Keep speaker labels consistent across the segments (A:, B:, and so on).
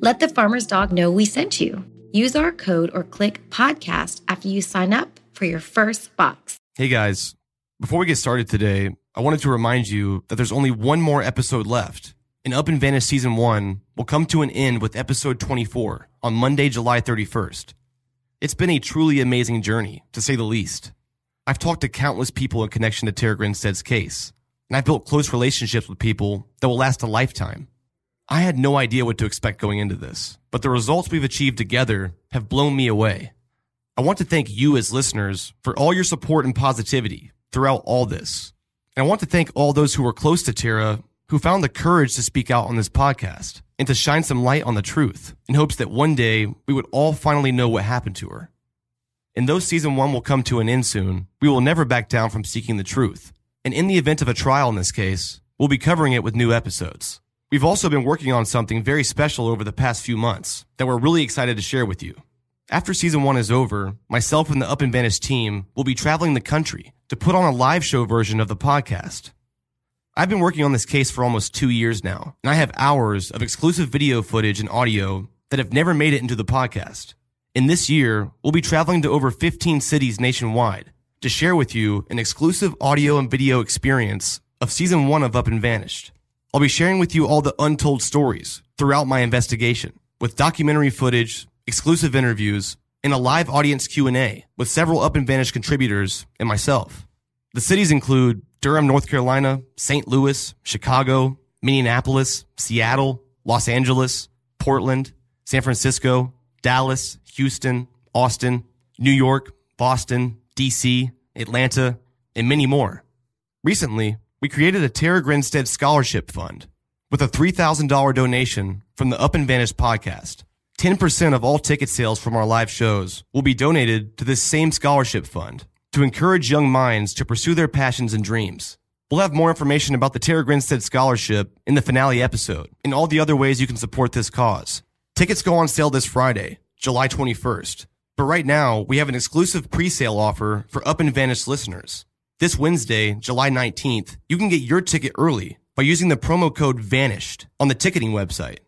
A: Let the farmer's dog know we sent you. Use our code or click podcast after you sign up for your first box.
B: Hey guys, before we get started today, I wanted to remind you that there's only one more episode left. And Up and Vanished Season 1 will come to an end with episode 24 on Monday, July 31st. It's been a truly amazing journey, to say the least. I've talked to countless people in connection to Tara Grinstead's case, and I've built close relationships with people that will last a lifetime. I had no idea what to expect going into this, but the results we've achieved together have blown me away. I want to thank you as listeners for all your support and positivity throughout all this. And I want to thank all those who were close to Tara who found the courage to speak out on this podcast and to shine some light on the truth in hopes that one day we would all finally know what happened to her. And though season one will come to an end soon, we will never back down from seeking the truth. And in the event of a trial in this case, we'll be covering it with new episodes. We've also been working on something very special over the past few months that we're really excited to share with you. After season one is over, myself and the Up and Vanished team will be traveling the country to put on a live show version of the podcast. I've been working on this case for almost two years now, and I have hours of exclusive video footage and audio that have never made it into the podcast. In this year, we'll be traveling to over 15 cities nationwide to share with you an exclusive audio and video experience of season one of Up and Vanished. I'll be sharing with you all the untold stories throughout my investigation with documentary footage, exclusive interviews, and a live audience Q&A with several Up and Vanished contributors and myself. The cities include Durham, North Carolina, St. Louis, Chicago, Minneapolis, Seattle, Los Angeles, Portland, San Francisco, Dallas, Houston, Austin, New York, Boston, DC, Atlanta, and many more. Recently, we created a Tara Grinstead Scholarship Fund with a $3,000 donation from the Up and Vanished podcast. 10% of all ticket sales from our live shows will be donated to this same scholarship fund to encourage young minds to pursue their passions and dreams. We'll have more information about the Tara Grinstead Scholarship in the finale episode and all the other ways you can support this cause. Tickets go on sale this Friday, July 21st. But right now, we have an exclusive pre-sale offer for Up and Vanished listeners. This Wednesday, July 19th, you can get your ticket early by using the promo code VANISHED on the ticketing website.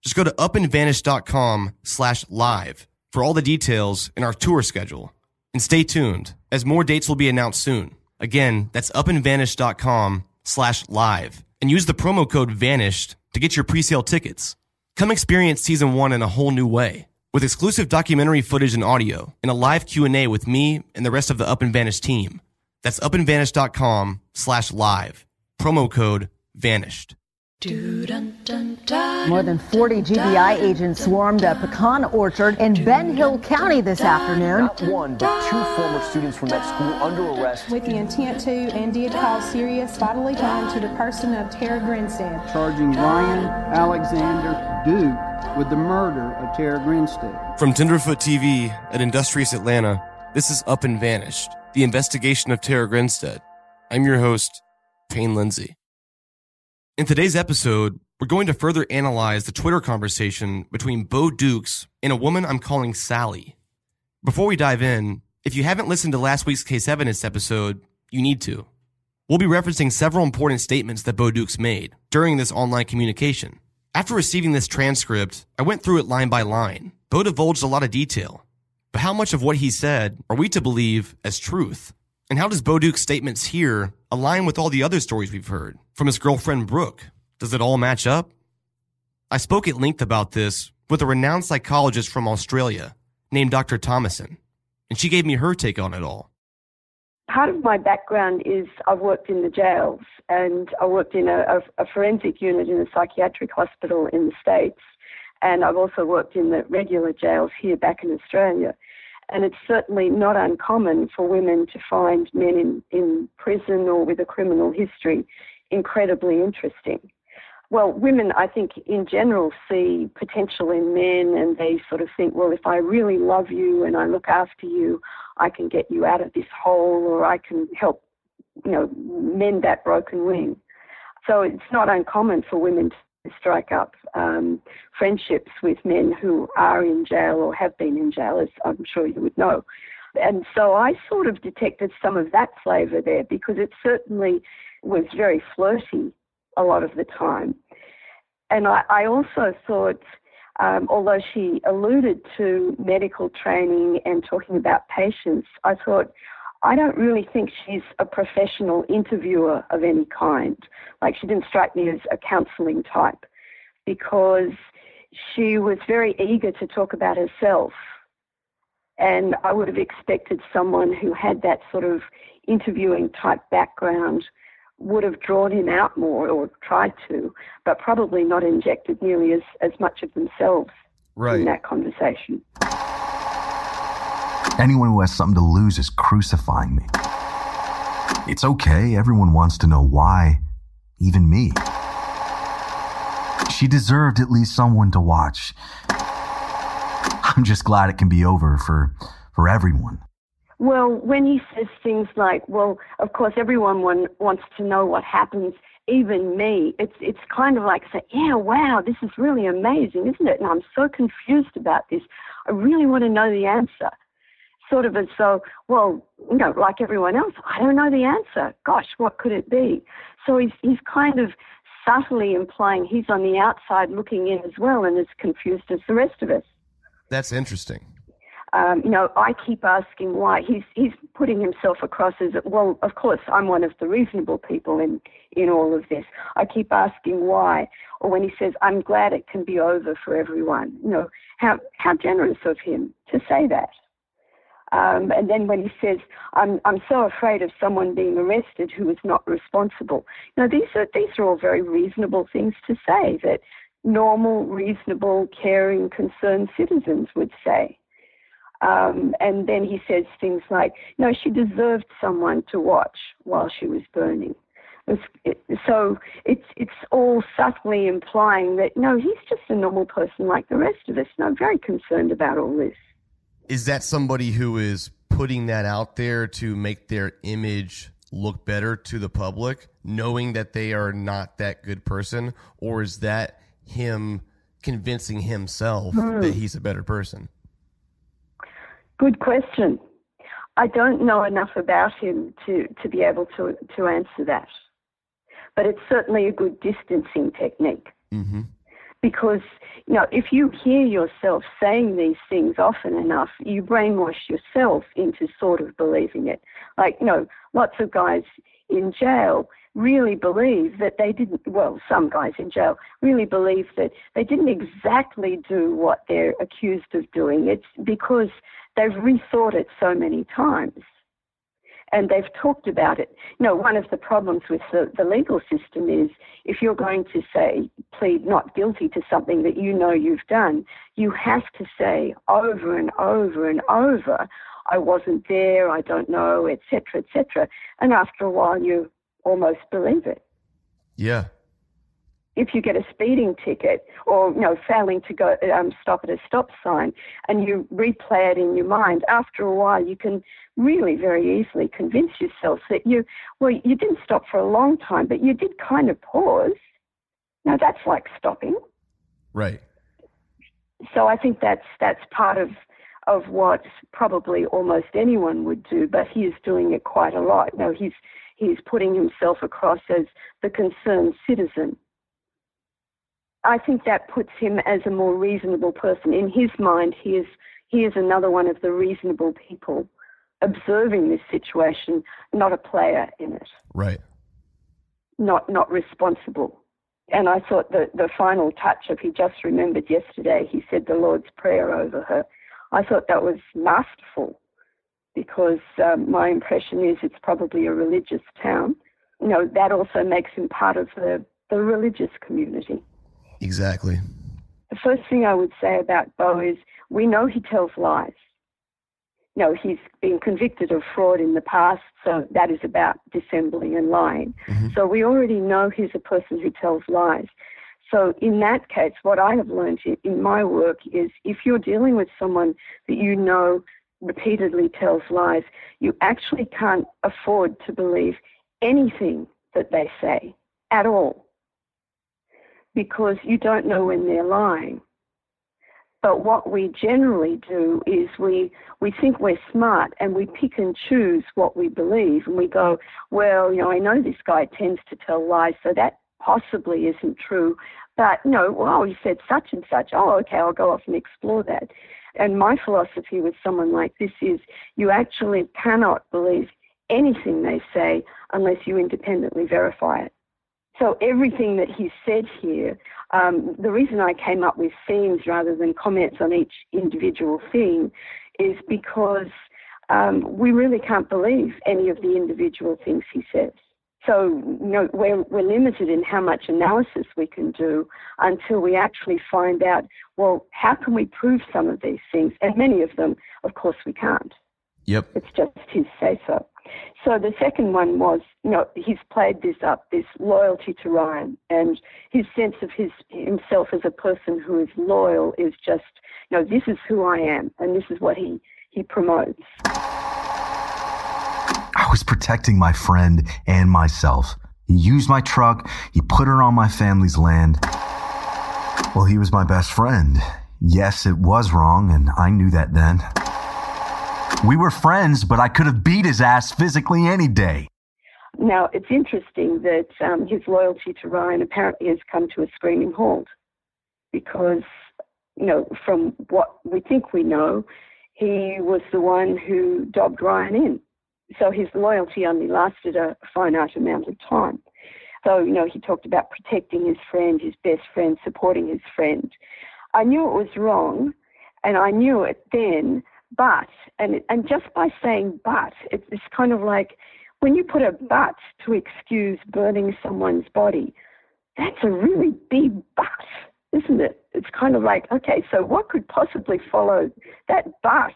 B: Just go to upandvanished.com slash live for all the details in our tour schedule. And stay tuned, as more dates will be announced soon. Again, that's upandvanished.com slash live. And use the promo code VANISHED to get your pre-sale tickets. Come experience season one in a whole new way with exclusive documentary footage and audio and a live Q&A with me and the rest of the Up and Vanished team. That's upandvanished.com slash live. Promo code VANISHED.
C: More than 40 GBI agents swarmed a pecan orchard in Ben Hill County this afternoon.
D: Not one, but two former students from that school under arrest.
E: with the intent to and did cause serious bodily harm to the person of Tara Grinstead.
F: charging Ryan Alexander Duke with the murder of Tara Grinstead.
B: From Tenderfoot TV at Industrious Atlanta, this is Up and Vanished, the investigation of Tara Grinstead. I'm your host, Payne Lindsay. In today's episode, we're going to further analyze the Twitter conversation between Bo Dukes and a woman I'm calling Sally. Before we dive in, if you haven't listened to last week's case evidence episode, you need to. We'll be referencing several important statements that Bo Dukes made during this online communication. After receiving this transcript, I went through it line by line. Bo divulged a lot of detail. But how much of what he said are we to believe as truth? And how does Bo statements here align with all the other stories we've heard from his girlfriend Brooke? Does it all match up? I spoke at length about this with a renowned psychologist from Australia named Dr. Thomason. and she gave me her take on it all.
G: Part of my background is I've worked in the jails and I worked in a, a forensic unit in a psychiatric hospital in the States. And I've also worked in the regular jails here back in Australia. And it's certainly not uncommon for women to find men in, in prison or with a criminal history incredibly interesting. Well, women, I think, in general, see potential in men and they sort of think, well, if I really love you and I look after you, I can get you out of this hole or I can help, you know, mend that broken wing. So it's not uncommon for women to strike up um, friendships with men who are in jail or have been in jail, as I'm sure you would know. And so I sort of detected some of that flavour there because it certainly was very flirty a lot of the time. And I, I also thought, um, although she alluded to medical training and talking about patients, I thought, I don't really think she's a professional interviewer of any kind. Like, she didn't strike me as a counselling type because she was very eager to talk about herself. And I would have expected someone who had that sort of interviewing type background would have drawn him out more or tried to, but probably not injected nearly as, as much of themselves
B: right.
G: in that conversation.
H: Anyone who has something to lose is crucifying me. It's okay, everyone wants to know why, even me. She deserved at least someone to watch. I'm just glad it can be over for, for everyone.
G: Well, when he says things like, well, of course, everyone wants to know what happens, even me, it's, it's kind of like say, yeah, wow, this is really amazing, isn't it? And I'm so confused about this. I really want to know the answer. Sort of as though, well, you know, like everyone else, I don't know the answer. Gosh, what could it be? So he's, he's kind of subtly implying he's on the outside looking in as well and as confused as the rest of us.
B: That's interesting
G: um, you know, I keep asking why. He's he's putting himself across as well. Of course, I'm one of the reasonable people in in all of this. I keep asking why, or when he says, "I'm glad it can be over for everyone." You know, how how generous of him to say that. Um, and then when he says, "I'm I'm so afraid of someone being arrested who is not responsible," know, these are these are all very reasonable things to say that normal, reasonable, caring, concerned citizens would say. Um, and then he says things like, no, she deserved someone to watch while she was burning. So it's it's all subtly implying that no, he's just a normal person like the rest of us. And I'm very concerned about all this.
B: Is that somebody who is putting that out there to make their image look better to the public, knowing that they are not that good person, or is that him convincing himself hmm. that he's a better person?
G: Good question. I don't know enough about him to, to be able to, to answer that. But it's certainly a good distancing technique.
B: Mm-hmm.
G: Because, you know, if you hear yourself saying these things often enough, you brainwash yourself into sort of believing it. Like, you know, lots of guys in jail really believe that they didn't, well, some guys in jail really believe that they didn't exactly do what they're accused of doing. It's because they've rethought it so many times and they've talked about it. You know, one of the problems with the, the legal system is if you're going to say, plead not guilty to something that you know you've done, you have to say over and over and over, I wasn't there, I don't know, etc., etc. And after a while, you almost believe it.
B: Yeah,
G: if you get a speeding ticket or you know failing to go um, stop at a stop sign and you replay it in your mind after a while you can really very easily convince yourself that you well you didn't stop for a long time but you did kind of pause. Now that's like stopping.
B: Right.
G: So i think that's that's part of of what probably almost anyone would do but he is doing it quite a lot. Now he's he's putting himself across as the concerned citizen I think that puts him as a more reasonable person. In his mind, he is he is another one of the reasonable people observing this situation, not a player in it.
B: Right.
G: Not not responsible. And I thought that the final touch of he just remembered yesterday, he said the Lord's Prayer over her. I thought that was masterful because um, my impression is it's probably a religious town. You know, that also makes him part of the, the religious community.
B: Exactly.
G: The first thing I would say about Bo is we know he tells lies. You know, he's been convicted of fraud in the past, so that is about dissembling and lying. Mm-hmm. So we already know he's a person who tells lies. So in that case, what I have learned in my work is if you're dealing with someone that you know repeatedly tells lies, you actually can't afford to believe anything that they say at all because you don't know when they're lying. But what we generally do is we, we think we're smart and we pick and choose what we believe and we go, well, you know, I know this guy tends to tell lies, so that possibly isn't true. But, you know, well, he said such and such. Oh, okay, I'll go off and explore that. And my philosophy with someone like this is you actually cannot believe anything they say unless you independently verify it. So everything that he said here, um, the reason I came up with themes rather than comments on each individual thing is because um, we really can't believe any of the individual things he says. So, you know, we're, we're limited in how much analysis we can do until we actually find out, well, how can we prove some of these things? And many of them, of course, we can't.
B: Yep.
G: It's just his say so. So the second one was, you know, he's played this up, this loyalty to Ryan, and his sense of his himself as a person who is loyal is just, you know, this is who I am, and this is what he he promotes.
H: I was protecting my friend and myself. He used my truck. He put her on my family's land. Well, he was my best friend. Yes, it was wrong, and I knew that then. We were friends, but I could have beat his ass physically any day.
G: Now, it's interesting that um, his loyalty to Ryan apparently has come to a screaming halt because, you know, from what we think we know, he was the one who dobbed Ryan in. So his loyalty only lasted a finite amount of time. So, you know, he talked about protecting his friend, his best friend, supporting his friend. I knew it was wrong, and I knew it then, but, and, and just by saying but, it's, it's kind of like when you put a but to excuse burning someone's body, that's a really big but, isn't it? It's kind of like, okay, so what could possibly follow that but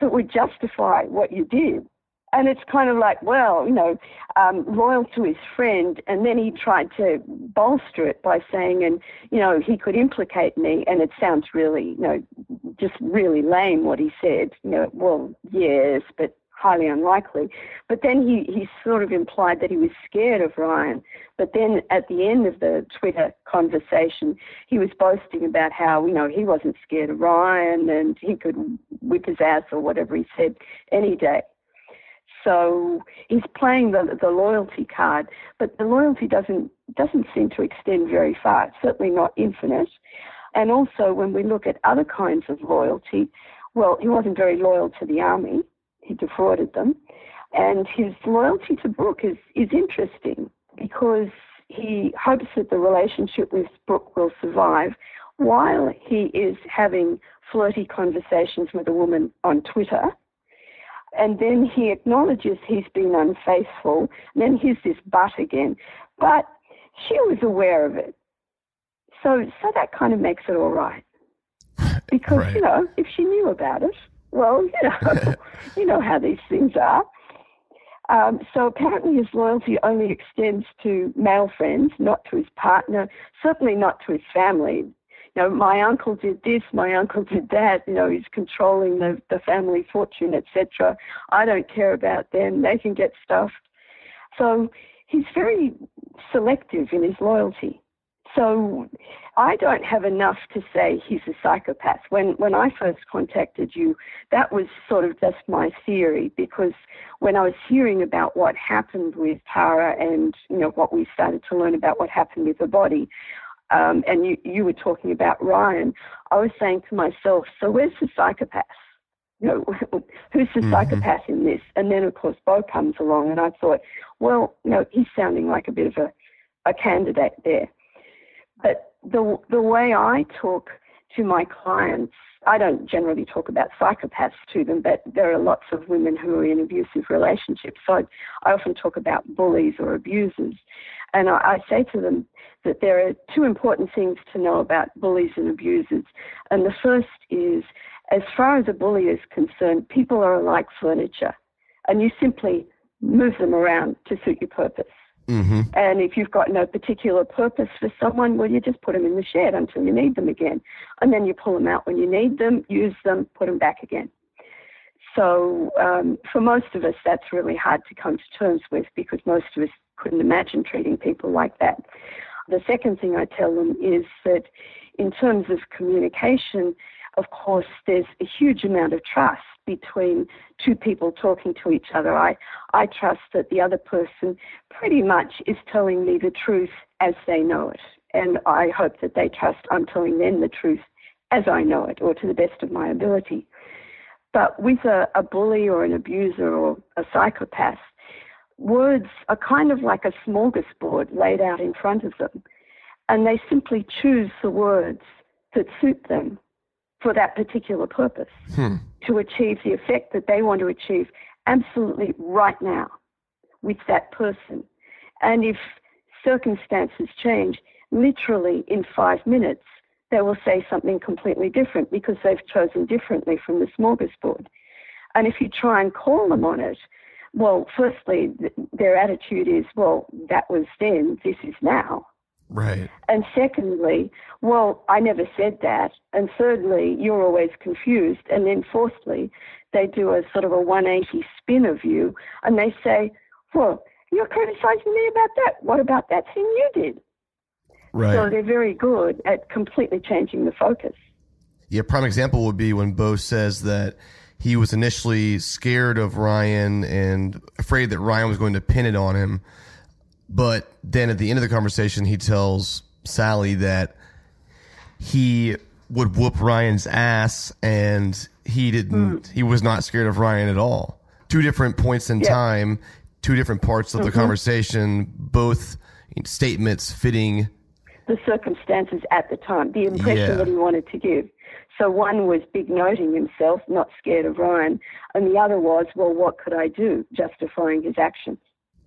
G: that would justify what you did? And it's kind of like, well, you know, um, loyal to his friend, and then he tried to bolster it by saying, and you know, he could implicate me, and it sounds really, you know, just really lame what he said. You know, well, yes, but highly unlikely. But then he, he sort of implied that he was scared of Ryan. But then at the end of the Twitter conversation, he was boasting about how, you know, he wasn't scared of Ryan and he could whip his ass or whatever he said any day. So he's playing the, the loyalty card, but the loyalty doesn't doesn't seem to extend very far. It's certainly not infinite. And also, when we look at other kinds of loyalty, well, he wasn't very loyal to the army. He defrauded them. And his loyalty to Brooke is, is interesting because he hopes that the relationship with Brooke will survive while he is having flirty conversations with a woman on Twitter and then he acknowledges he's been unfaithful. And then here's this but again. But she was aware of it. So, so that kind of makes it all right. Because, right. you know, if she knew about it, well, you know, you know how these things are. Um, so apparently his loyalty only extends to male friends, not to his partner, certainly not to his family you know, my uncle did this, my uncle did that, you know, he's controlling the, the family fortune, etc. I don't care about them, they can get stuffed. So he's very selective in his loyalty. So I don't have enough to say he's a psychopath. When when I first contacted you, that was sort of just my theory because when I was hearing about what happened with Tara and you know what we started to learn about what happened with the body, um, and you, you were talking about Ryan, I was saying to myself, so where's the psychopath? You know, who's the mm-hmm. psychopath in this? And then, of course, Bo comes along, and I thought, well, you know, he's sounding like a bit of a, a candidate there. But the the way I talk to my clients, I don't generally talk about psychopaths to them, but there are lots of women who are in abusive relationships. So I, I often talk about bullies or abusers. And I, I say to them that there are two important things to know about bullies and abusers. And the first is, as far as a bully is concerned, people are like furniture, and you simply move them around to suit your purpose.
B: Mm-hmm.
G: And if you've got no particular purpose for someone, well, you just put them in the shed until you need them again. And then you pull them out when you need them, use them, put them back again. So um, for most of us, that's really hard to come to terms with because most of us couldn't imagine treating people like that. The second thing I tell them is that in terms of communication, of course, there's a huge amount of trust between two people talking to each other. I, I trust that the other person pretty much is telling me the truth as they know it. And I hope that they trust I'm telling them the truth as I know it or to the best of my ability. But with a, a bully or an abuser or a psychopath, words are kind of like a smorgasbord laid out in front of them. And they simply choose the words that suit them for that particular purpose
B: Hmm.
G: to achieve the effect that they want to achieve absolutely right now with that person. And if circumstances change, literally in five minutes, they will say something completely different because they've chosen differently from the smorgasbord. And if you try and call them on it, well, firstly, th- their attitude is, well, that was then, this is now.
B: Right.
G: And secondly, well, I never said that. And thirdly, you're always confused. And then fourthly, they do a sort of a 180 spin of you and they say, well, you're criticizing me about that. What about that thing you did?
B: Right.
G: So they're very good at completely changing the focus.
B: Yeah, prime example would be when Bo says that he was initially scared of Ryan and afraid that Ryan was going to pin it on him. But then at the end of the conversation, he tells Sally that he would whoop Ryan's ass and he didn't, he was not scared of Ryan at all. Two different points in
G: Yeah.
B: time, two different parts of the
G: Mhm.
B: conversation, both statements fitting.
G: the circumstances at the time, the impression
B: Yeah.
G: that he wanted to give. So one was big noting himself, not scared of Ryan, and the other was, well, what could I do, justifying his actions.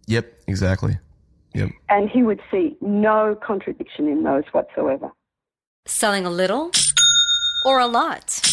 B: Yep, exactly. Yep.
G: And he would see no contradiction in those whatsoever.
I: Selling a little or a lot?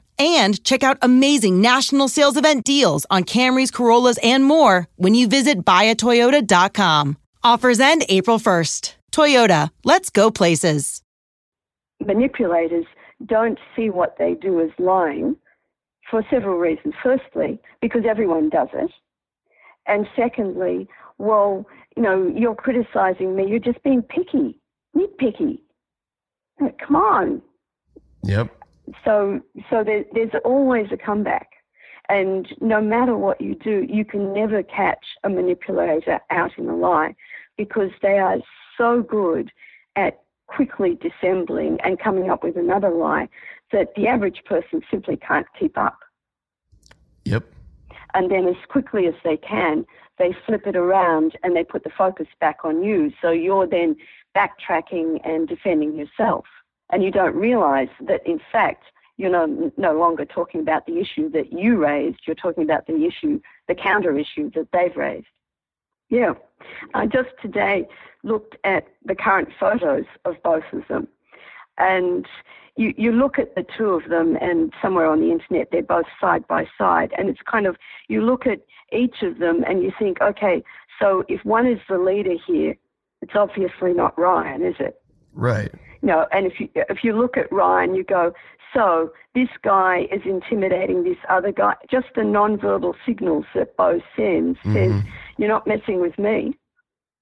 J: And check out amazing national sales event deals on Camrys, Corollas, and more when you visit buyatoyota.com. Offers end April 1st. Toyota, let's go places.
G: Manipulators don't see what they do as lying for several reasons. Firstly, because everyone does it. And secondly, well, you know, you're criticizing me, you're just being picky, nitpicky. Come on.
B: Yep.
G: So, so there, there's always a comeback. And no matter what you do, you can never catch a manipulator out in a lie because they are so good at quickly dissembling and coming up with another lie that the average person simply can't keep up.
B: Yep.
G: And then, as quickly as they can, they flip it around and they put the focus back on you. So you're then backtracking and defending yourself. And you don't realize that, in fact, you're no, no longer talking about the issue that you raised, you're talking about the issue, the counter issue that they've raised. Yeah. I just today looked at the current photos of both of them. And you, you look at the two of them, and somewhere on the internet, they're both side by side. And it's kind of, you look at each of them and you think, okay, so if one is the leader here, it's obviously not Ryan, is it?
B: Right.
G: You know, and if you if you look at Ryan, you go, so this guy is intimidating this other guy. Just the non-verbal signals that Bo sends mm-hmm. says, "You're not messing with me."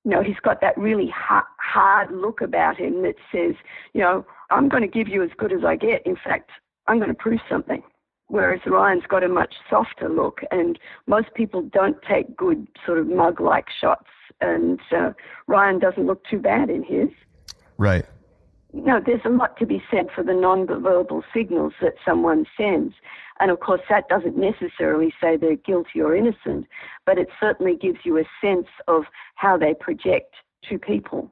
G: You know, he's got that really hard, hard look about him that says, you know, I'm going to give you as good as I get. In fact, I'm going to prove something. Whereas Ryan's got a much softer look, and most people don't take good sort of mug-like shots. And uh, Ryan doesn't look too bad in his.
B: Right
G: no, there's a lot to be said for the non-verbal signals that someone sends. And of course, that doesn't necessarily say they're guilty or innocent, but it certainly gives you a sense of how they project to people.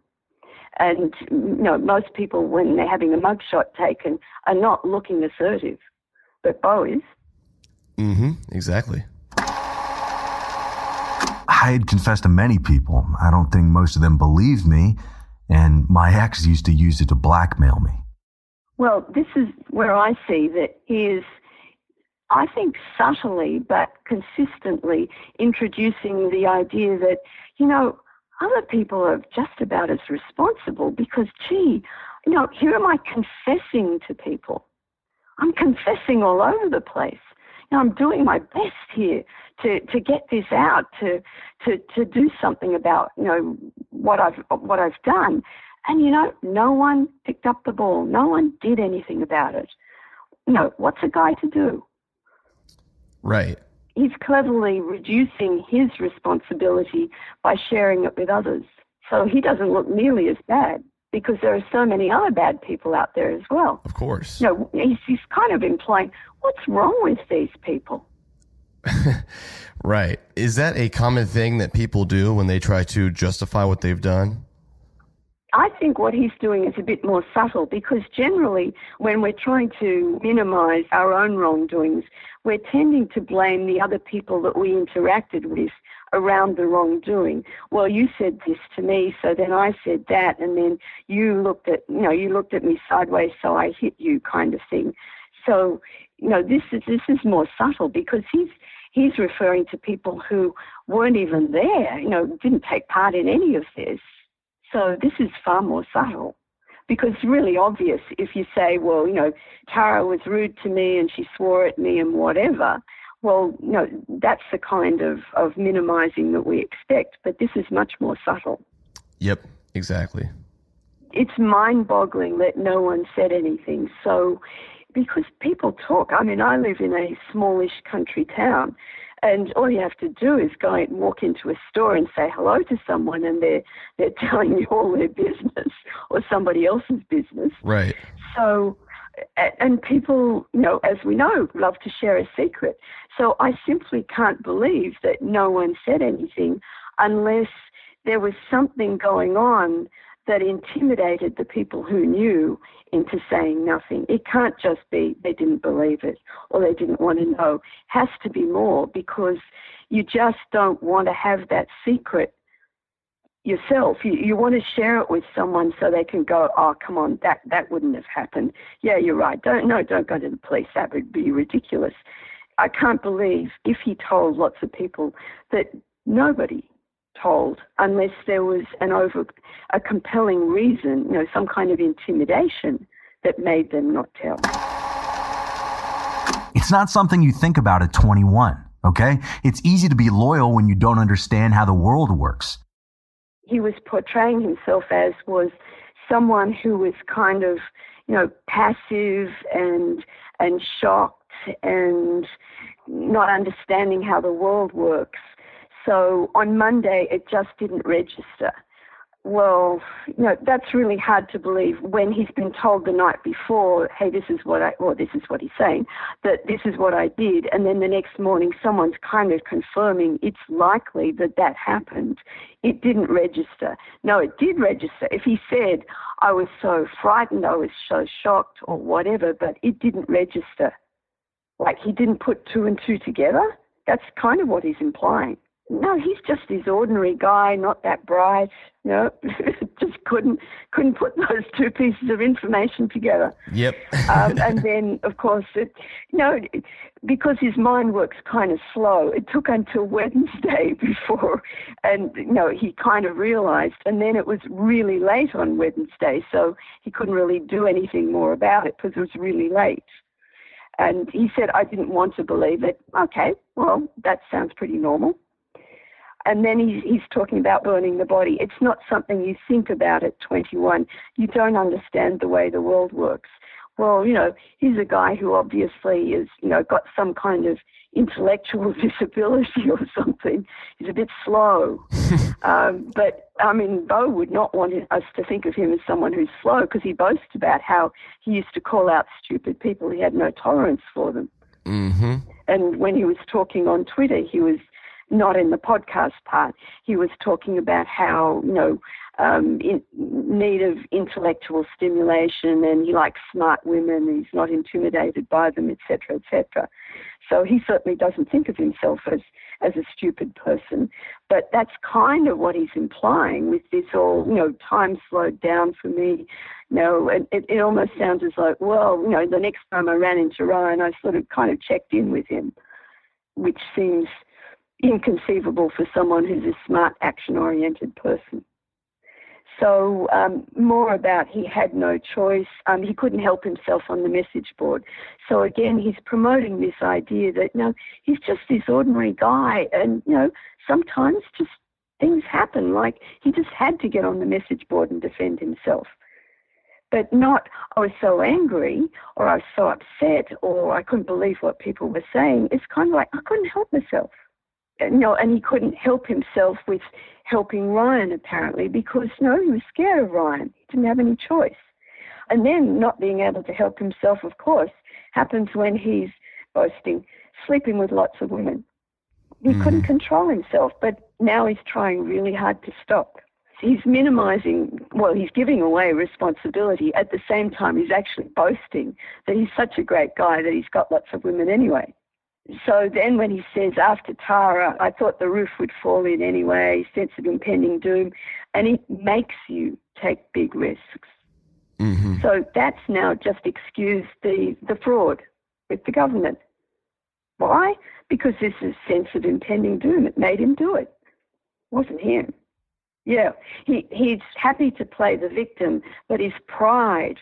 G: And you know, most people, when they're having a mugshot taken, are not looking assertive, but Bo is.
B: Mm-hmm. Exactly.
H: I had confessed to many people. I don't think most of them believed me. And my ex used to use it to blackmail me.
G: Well, this is where I see that he is, I think, subtly but consistently introducing the idea that, you know, other people are just about as responsible because, gee, you know, here am I confessing to people. I'm confessing all over the place. You know, I'm doing my best here to, to get this out, to, to, to do something about, you know, what I've, what I've done. And, you know, no one picked up the ball. No one did anything about it. You know, what's a guy to do?
B: Right.
G: He's cleverly reducing his responsibility by sharing it with others. So he doesn't look nearly as bad because there are so many other bad people out there as well.
B: Of course.
G: You know, he's, he's kind of implying, what's wrong with these people?
B: right. Is that a common thing that people do when they try to justify what they've done?
G: I think what he's doing is a bit more subtle because generally, when we're trying to minimize our own wrongdoings, we're tending to blame the other people that we interacted with around the wrongdoing. Well, you said this to me, so then I said that, and then you looked at, you know, you looked at me sideways, so I hit you, kind of thing. So, you know, this is this is more subtle because he's he's referring to people who weren't even there, you know, didn't take part in any of this. So this is far more subtle because it's really obvious if you say, well, you know, Tara was rude to me and she swore at me and whatever. Well, you know, that's the kind of, of minimizing that we expect, but this is much more subtle.
B: Yep, exactly.
G: It's mind boggling that no one said anything. So, because people talk, I mean, I live in a smallish country town, and all you have to do is go and walk into a store and say hello to someone, and they're they're telling you all their business or somebody else's business.
B: Right.
G: So, and people, you know, as we know, love to share a secret. So I simply can't believe that no one said anything unless there was something going on that intimidated the people who knew into saying nothing. It can't just be they didn't believe it or they didn't want to know. It has to be more because you just don't want to have that secret yourself. You, you want to share it with someone so they can go, oh, come on, that, that wouldn't have happened. Yeah, you're right. Don't, no, don't go to the police. That would be ridiculous. I can't believe if he told lots of people that nobody told unless there was an over, a compelling reason, you know, some kind of intimidation that made them not tell.
H: It's not something you think about at 21, okay? It's easy to be loyal when you don't understand how the world works.
G: He was portraying himself as was someone who was kind of, you know, passive and and shocked and not understanding how the world works. So on Monday, it just didn't register well, you know, that's really hard to believe when he's been told the night before, hey, this is what I, or this is what he's saying, that this is what I did. And then the next morning, someone's kind of confirming it's likely that that happened. It didn't register. No, it did register. If he said, I was so frightened, I was so shocked, or whatever, but it didn't register. Like he didn't put two and two together. That's kind of what he's implying no, he's just this ordinary guy, not that bright. You know, just couldn't couldn't put those two pieces of information together.
B: Yep.
G: um, and then, of course, it, you know, because his mind works kind of slow. It took until Wednesday before, and you know, he kind of realized. And then it was really late on Wednesday, so he couldn't really do anything more about it because it was really late. And he said, I didn't want to believe it. Okay, well, that sounds pretty normal and then he's, he's talking about burning the body. It's not something you think about at 21. You don't understand the way the world works. Well, you know, he's a guy who obviously is, you know, got some kind of intellectual disability or something. He's a bit slow. um, but, I mean, Bo would not want us to think of him as someone who's slow because he boasts about how he used to call out stupid people. He had no tolerance for them.
B: Mm-hmm.
G: And when he was talking on Twitter, he was not in the podcast part. He was talking about how, you know, um, in need of intellectual stimulation and he likes smart women, he's not intimidated by them, etc., etc. So he certainly doesn't think of himself as, as a stupid person. But that's kind of what he's implying with this all, you know, time slowed down for me. You know, it, it, it almost sounds as like, well, you know, the next time I ran into Ryan, I sort of kind of checked in with him, which seems inconceivable for someone who's a smart, action oriented person. So, um, more about he had no choice. Um, he couldn't help himself on the message board. So, again, he's promoting this idea that, you know, he's just this ordinary guy. And, you know, sometimes just things happen. Like he just had to get on the message board and defend himself. But not, I was so angry or I was so upset or I couldn't believe what people were saying. It's kind of like I couldn't help myself you know, and he couldn't help himself with helping Ryan apparently because no, he was scared of Ryan. He didn't have any choice. And then not being able to help himself, of course, happens when he's boasting, sleeping with lots of women. He mm. couldn't control himself, but now he's trying really hard to stop. He's minimizing, well, he's giving away responsibility. At the same time, he's actually boasting that he's such a great guy that he's got lots of women anyway. So then when he says, after Tara, I thought the roof would fall in anyway, sense of impending doom, and it makes you take big risks.
B: Mm-hmm.
G: So that's now just excused the, the fraud with the government. Why? Because this is sense of impending doom. It made him do it. it wasn't him. Yeah, he, he's happy to play the victim, but his pride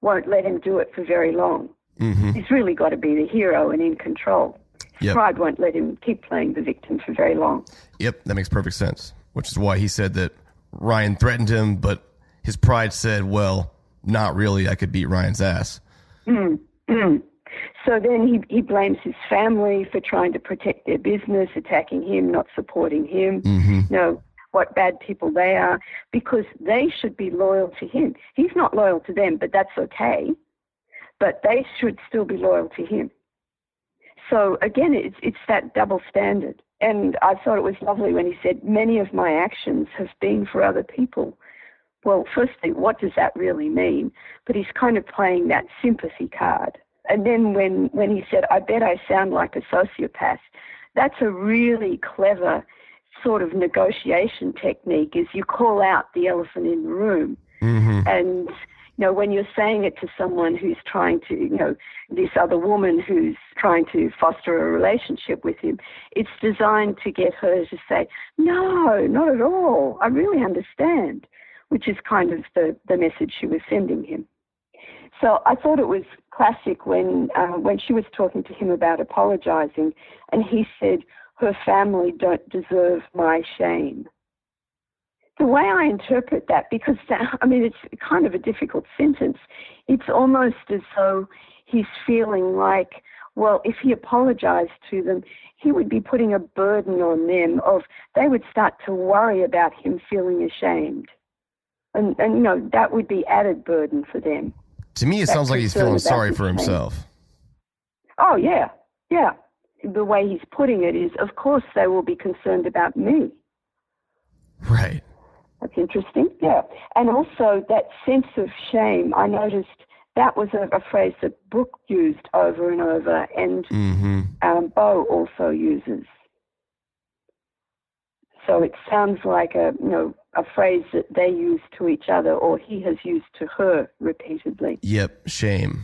G: won't let him do it for very long.
B: Mm-hmm.
G: He's really got to be the hero and in control. Yep. Pride won't let him keep playing the victim for very long.
B: Yep, that makes perfect sense. Which is why he said that Ryan threatened him, but his pride said, well, not really. I could beat Ryan's ass.
G: Mm, mm. So then he, he blames his family for trying to protect their business, attacking him, not supporting him.
B: Mm-hmm.
G: You know, what bad people they are, because they should be loyal to him. He's not loyal to them, but that's okay but they should still be loyal to him. So again, it's, it's that double standard. And I thought it was lovely when he said, Many of my actions have been for other people. Well, firstly, what does that really mean? But he's kind of playing that sympathy card. And then when, when he said, I bet I sound like a sociopath, that's a really clever sort of negotiation technique is you call out the elephant in the room. Mm-hmm. And, you know, when you're saying it to someone who's trying to, you know, this other woman who's trying to foster a relationship with him, it's designed to get her to say, no, not at all. I really understand, which is kind of the, the message she was sending him. So I thought it was classic when uh, when she was talking to him about apologizing, and he said, "Her family don't deserve my shame." The way I interpret that, because that, I mean it's kind of a difficult sentence, it's almost as though he's feeling like, well, if he apologized to them, he would be putting a burden on them of they would start to worry about him feeling ashamed, and and you know that would be added burden for them.
B: To me, it sounds like he's feeling sorry for himself.
G: Oh, yeah. Yeah. The way he's putting it is, of course, they will be concerned about me.
B: Right.
G: That's interesting. Yeah. And also that sense of shame, I noticed that was a, a phrase that Brooke used over and over, and mm-hmm. um, Bo also uses. So it sounds like a you know a phrase that they use to each other, or he has used to her repeatedly.
B: Yep, shame.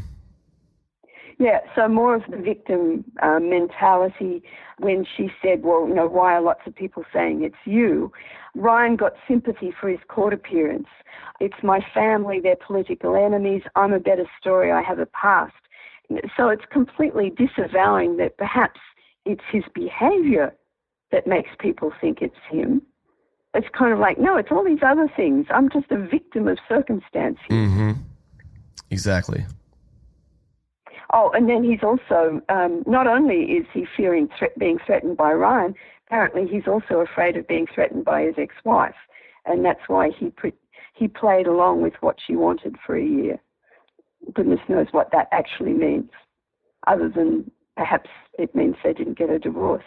G: Yeah, so more of the victim uh, mentality when she said, well, you know, why are lots of people saying it's you? Ryan got sympathy for his court appearance. It's my family, they're political enemies, I'm a better story, I have a past. So it's completely disavowing that perhaps it's his behavior that makes people think it's him. It's kind of like, no, it's all these other things. I'm just a victim of circumstance.
B: Mm-hmm. Exactly.
G: Oh, and then he's also, um, not only is he fearing thre- being threatened by Ryan, apparently he's also afraid of being threatened by his ex-wife. And that's why he, pre- he played along with what she wanted for a year. Goodness knows what that actually means, other than perhaps it means they didn't get a divorce.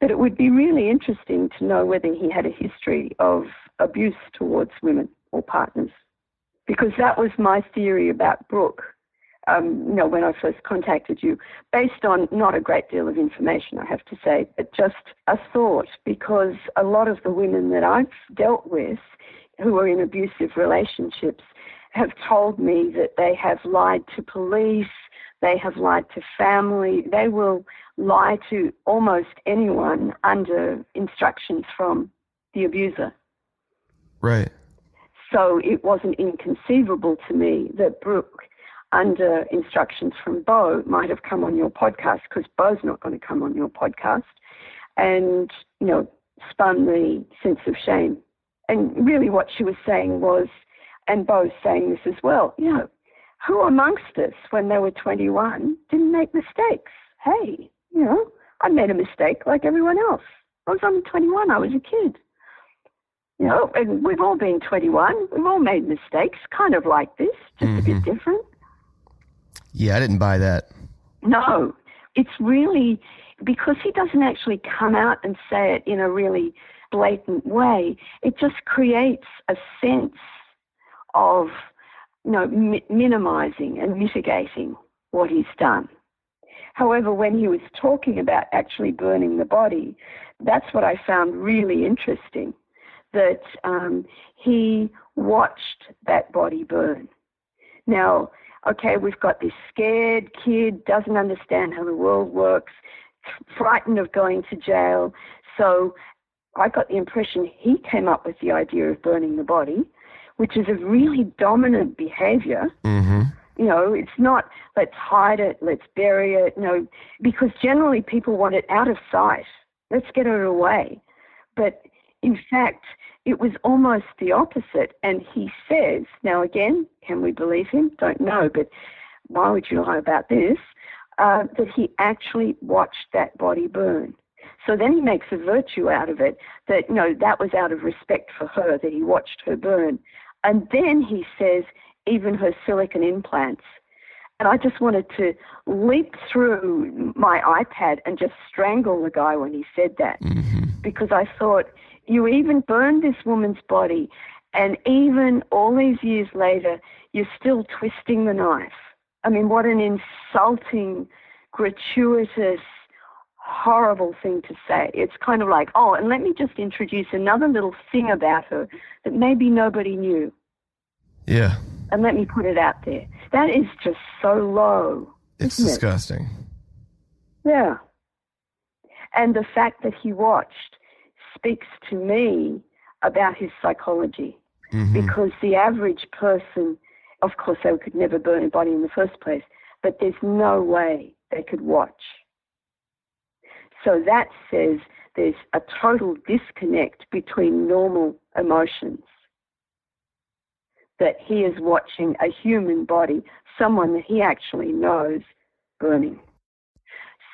G: But it would be really interesting to know whether he had a history of abuse towards women or partners. Because that was my theory about Brooke, um, you know, when I first contacted you, based on not a great deal of information, I have to say, but just a thought, because a lot of the women that I've dealt with who are in abusive relationships have told me that they have lied to police, they have lied to family, they will lie to almost anyone under instructions from the abuser.
B: Right.
G: So it wasn't inconceivable to me that Brooke, under instructions from Bo, might have come on your podcast because Bo's not going to come on your podcast and, you know, spun the sense of shame. And really what she was saying was, and Bo's saying this as well, you know, who amongst us when they were 21 didn't make mistakes? Hey, you know, I made a mistake like everyone else. I was only 21. I was a kid. You know, and we've all been 21. We've all made mistakes, kind of like this, just mm-hmm. a bit mm-hmm. different.
B: Yeah, I didn't buy that.
G: No, it's really because he doesn't actually come out and say it in a really blatant way. It just creates a sense of, you know, mi- minimizing and mitigating what he's done. However, when he was talking about actually burning the body, that's what I found really interesting. That um, he watched that body burn. Now, okay, we've got this scared kid, doesn't understand how the world works, frightened of going to jail. So I got the impression he came up with the idea of burning the body, which is a really dominant behavior.
B: Mm-hmm.
G: You know, it's not let's hide it, let's bury it. No, because generally people want it out of sight. Let's get it away. But in fact, it was almost the opposite. And he says, now again, can we believe him? Don't know, but why would you lie about this? Uh, that he actually watched that body burn. So then he makes a virtue out of it that, you know, that was out of respect for her, that he watched her burn. And then he says, even her silicon implants. And I just wanted to leap through my iPad and just strangle the guy when he said that. Mm-hmm. Because I thought, you even burned this woman's body, and even all these years later, you're still twisting the knife. I mean, what an insulting, gratuitous, horrible thing to say. It's kind of like, oh, and let me just introduce another little thing about her that maybe nobody knew.
B: Yeah.
G: And let me put it out there. That is just so low.
B: It's
G: isn't it?
B: disgusting.
G: Yeah. And the fact that he watched speaks to me about his psychology.
B: Mhm.
G: Because the average person, of course, they could never burn a body in the first place, but there's no way they could watch. So that says there's a total disconnect between normal emotions. That he is watching a human body, someone that he actually knows, burning.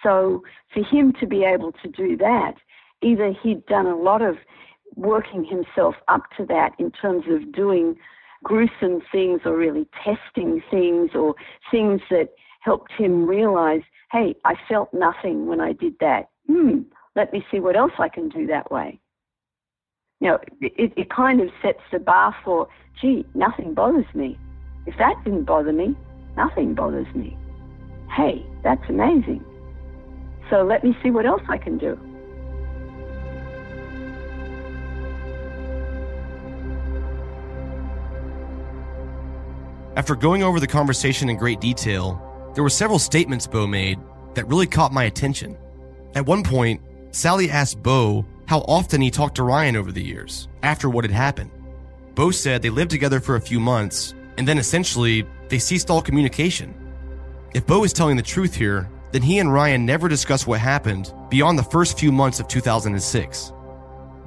G: So for him to be able to do that, either he'd done a lot of working himself up to that in terms of doing gruesome things or really testing things or things that helped him realize, hey, I felt nothing when I did that. Hmm, let me see what else I can do that way. You know, it, it kind of sets the bar for, gee, nothing bothers me. If that didn't bother me, nothing bothers me. Hey, that's amazing. So let me see what else I can do.
B: After going over the conversation in great detail, there were several statements Bo made that really caught my attention. At one point, Sally asked Bo how often he talked to Ryan over the years after what had happened. Bo said they lived together for a few months and then essentially they ceased all communication. If Bo is telling the truth here, then he and Ryan never discussed what happened beyond the first few months of 2006.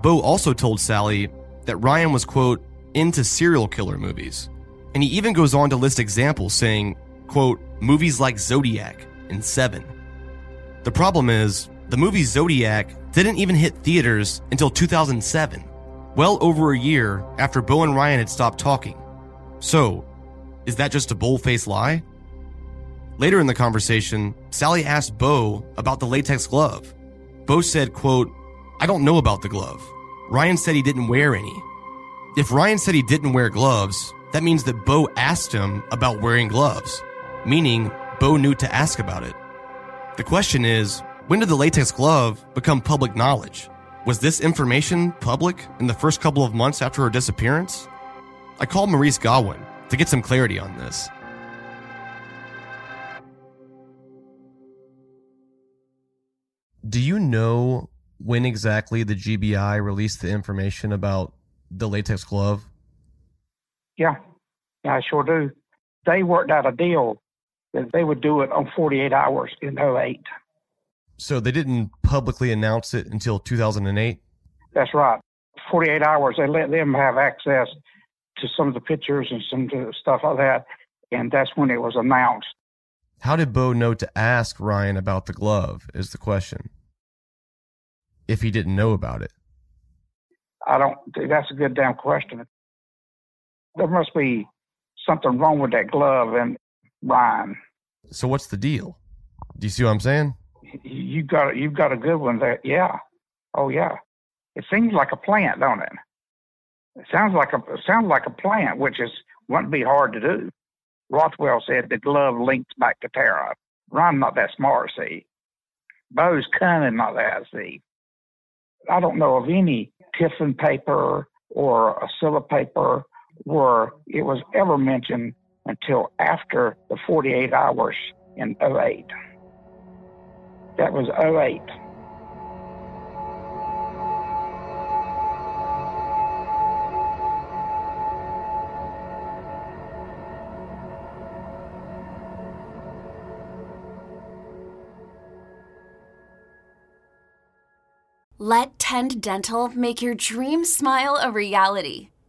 B: Bo also told Sally that Ryan was, quote, into serial killer movies. And he even goes on to list examples saying, quote, movies like Zodiac and Seven. The problem is, the movie Zodiac didn't even hit theaters until 2007, well over a year after Bo and Ryan had stopped talking. So, is that just a bold-faced lie? Later in the conversation, Sally asked Bo about the latex glove. Bo said, quote, I don't know about the glove. Ryan said he didn't wear any. If Ryan said he didn't wear gloves, that means that Bo asked him about wearing gloves, meaning Bo knew to ask about it. The question is, when did the latex glove become public knowledge? Was this information public in the first couple of months after her disappearance? I called Maurice Godwin to get some clarity on this. Do you know when exactly the GBI released the information about the latex glove?
K: Yeah, yeah, I sure do. They worked out a deal that they would do it on 48 hours in 08.
B: So they didn't publicly announce it until 2008?
K: That's right. 48 hours, they let them have access to some of the pictures and some stuff like that. And that's when it was announced.
B: How did Bo know to ask Ryan about the glove? Is the question. If he didn't know about it.
K: I don't that's a good damn question. There must be something wrong with that glove and Ryan.
B: So what's the deal? Do you see what I'm saying?
K: You got you've got a good one there. Yeah. Oh yeah. It seems like a plant, don't it? It sounds like a it sounds like a plant, which is wouldn't be hard to do. Rothwell said the glove links back to Tara. Ryan's not that smart, see. Bo's cunning, not that, see. I don't know of any Tifton paper or a Scylla paper where it was ever mentioned until after the 48 hours in 08. That was 08.
L: Let Tend Dental make your dream smile a reality.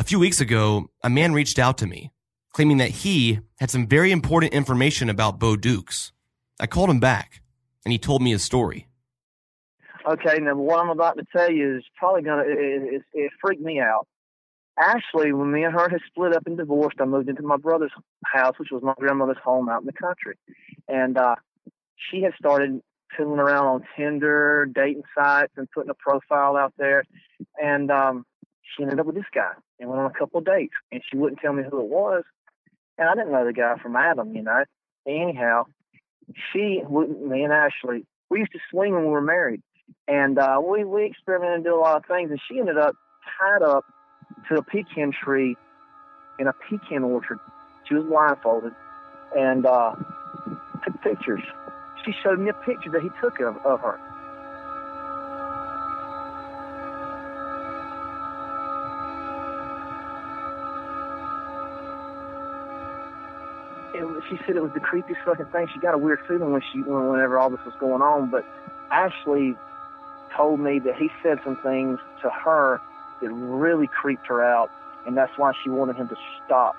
B: A few weeks ago, a man reached out to me, claiming that he had some very important information about Bo Dukes. I called him back, and he told me his story.
M: Okay, now what I'm about to tell you is probably gonna it, it, it freaked me out. Ashley, when me and her had split up and divorced, I moved into my brother's house, which was my grandmother's home out in the country, and uh, she had started fiddling around on Tinder, dating sites, and putting a profile out there, and um, she ended up with this guy and went on a couple of dates, and she wouldn't tell me who it was, and I didn't know the guy from Adam, you know. Anyhow, she, me and Ashley, we used to swing when we were married, and uh, we we experimented and did a lot of things, and she ended up tied up to a pecan tree in a pecan orchard. She was blindfolded, and uh, took pictures. She showed me a picture that he took of, of her. She said it was the creepiest fucking thing. She got a weird feeling when she whenever all this was going on. But Ashley told me that he said some things to her that really creeped her out, and that's why she wanted him to stop.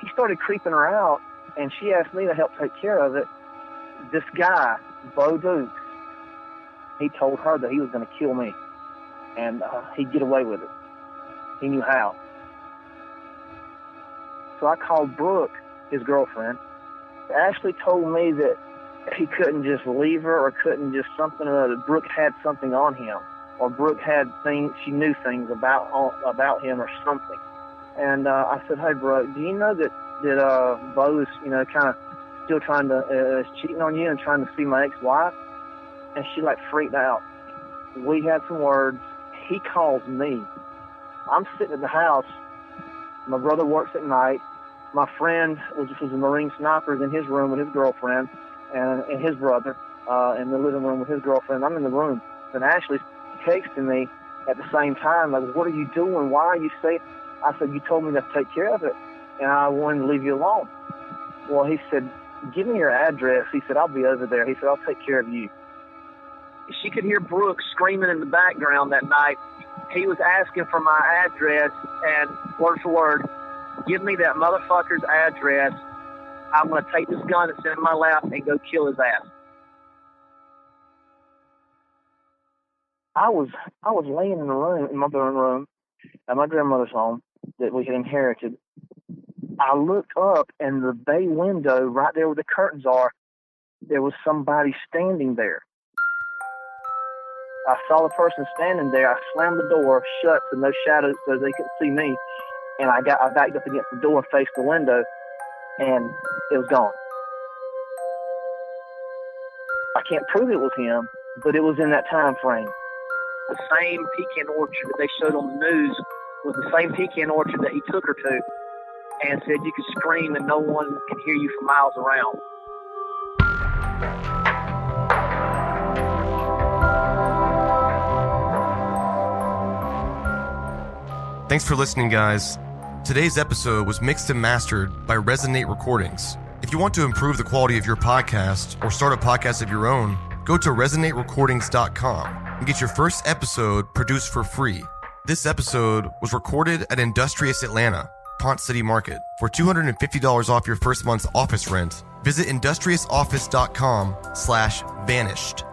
M: He started creeping her out, and she asked me to help take care of it. This guy, Bo Dukes, he told her that he was going to kill me, and uh, he'd get away with it. He knew how. So I called Brooke, his girlfriend. Ashley told me that he couldn't just leave her or couldn't just something or other. Brooke had something on him, or Brooke had things, she knew things about about him or something. And uh, I said, hey, Brooke, do you know that, that uh, Bo is, you know, kind of still trying to, uh, is cheating on you and trying to see my ex-wife? And she like freaked out. We had some words. He calls me. I'm sitting at the house. My brother works at night my friend was was a Marine sniper is in his room with his girlfriend and, and his brother uh, in the living room with his girlfriend. I'm in the room, and Ashley's texting me at the same time, like, "What are you doing? Why are you saying?" I said, "You told me to take care of it, and I wanted to leave you alone." Well, he said, "Give me your address." He said, "I'll be over there." He said, "I'll take care of you." She could hear Brooks screaming in the background that night. He was asking for my address, and word for word, Give me that motherfucker's address. I'm going to take this gun that's in my lap and go kill his ass. I was I was laying in the room in my bedroom room at my grandmother's home that we had inherited. I looked up and the bay window right there where the curtains are, there was somebody standing there. I saw the person standing there. I slammed the door shut so no shadows so they couldn't see me and I got I backed up against the door and faced the window, and it was gone. I can't prove it was him, but it was in that time frame. The same pecan orchard that they showed on the news was the same pecan orchard that he took her to, and said you could scream and no one can hear you for miles around.
B: Thanks for listening, guys. Today's episode was mixed and mastered by Resonate Recordings. If you want to improve the quality of your podcast or start a podcast of your own, go to resonaterecordings.com and get your first episode produced for free. This episode was recorded at Industrious Atlanta, Ponce City Market. For $250 off your first month's office rent, visit industriousoffice.com slash vanished.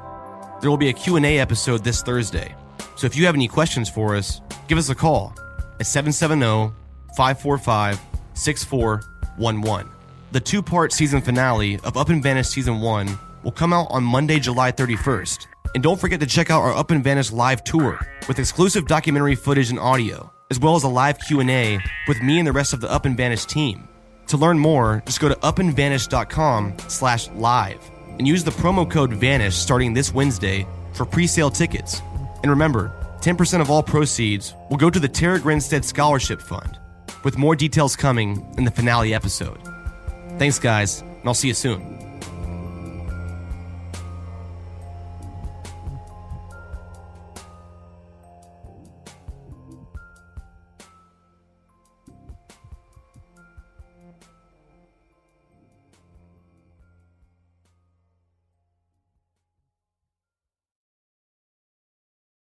B: There will be a Q&A episode this Thursday. So if you have any questions for us, give us a call at 770-545-6411. The two-part season finale of Up and Vanished Season 1 will come out on Monday, July 31st. And don't forget to check out our Up and Vanished live tour with exclusive documentary footage and audio, as well as a live Q&A with me and the rest of the Up and Vanished team. To learn more, just go to upandvanished.com slash live and use the promo code VANISH starting this Wednesday for pre-sale tickets. And remember, 10% of all proceeds will go to the Tara Grinstead Scholarship Fund, with more details coming in the finale episode. Thanks, guys, and I'll see you soon.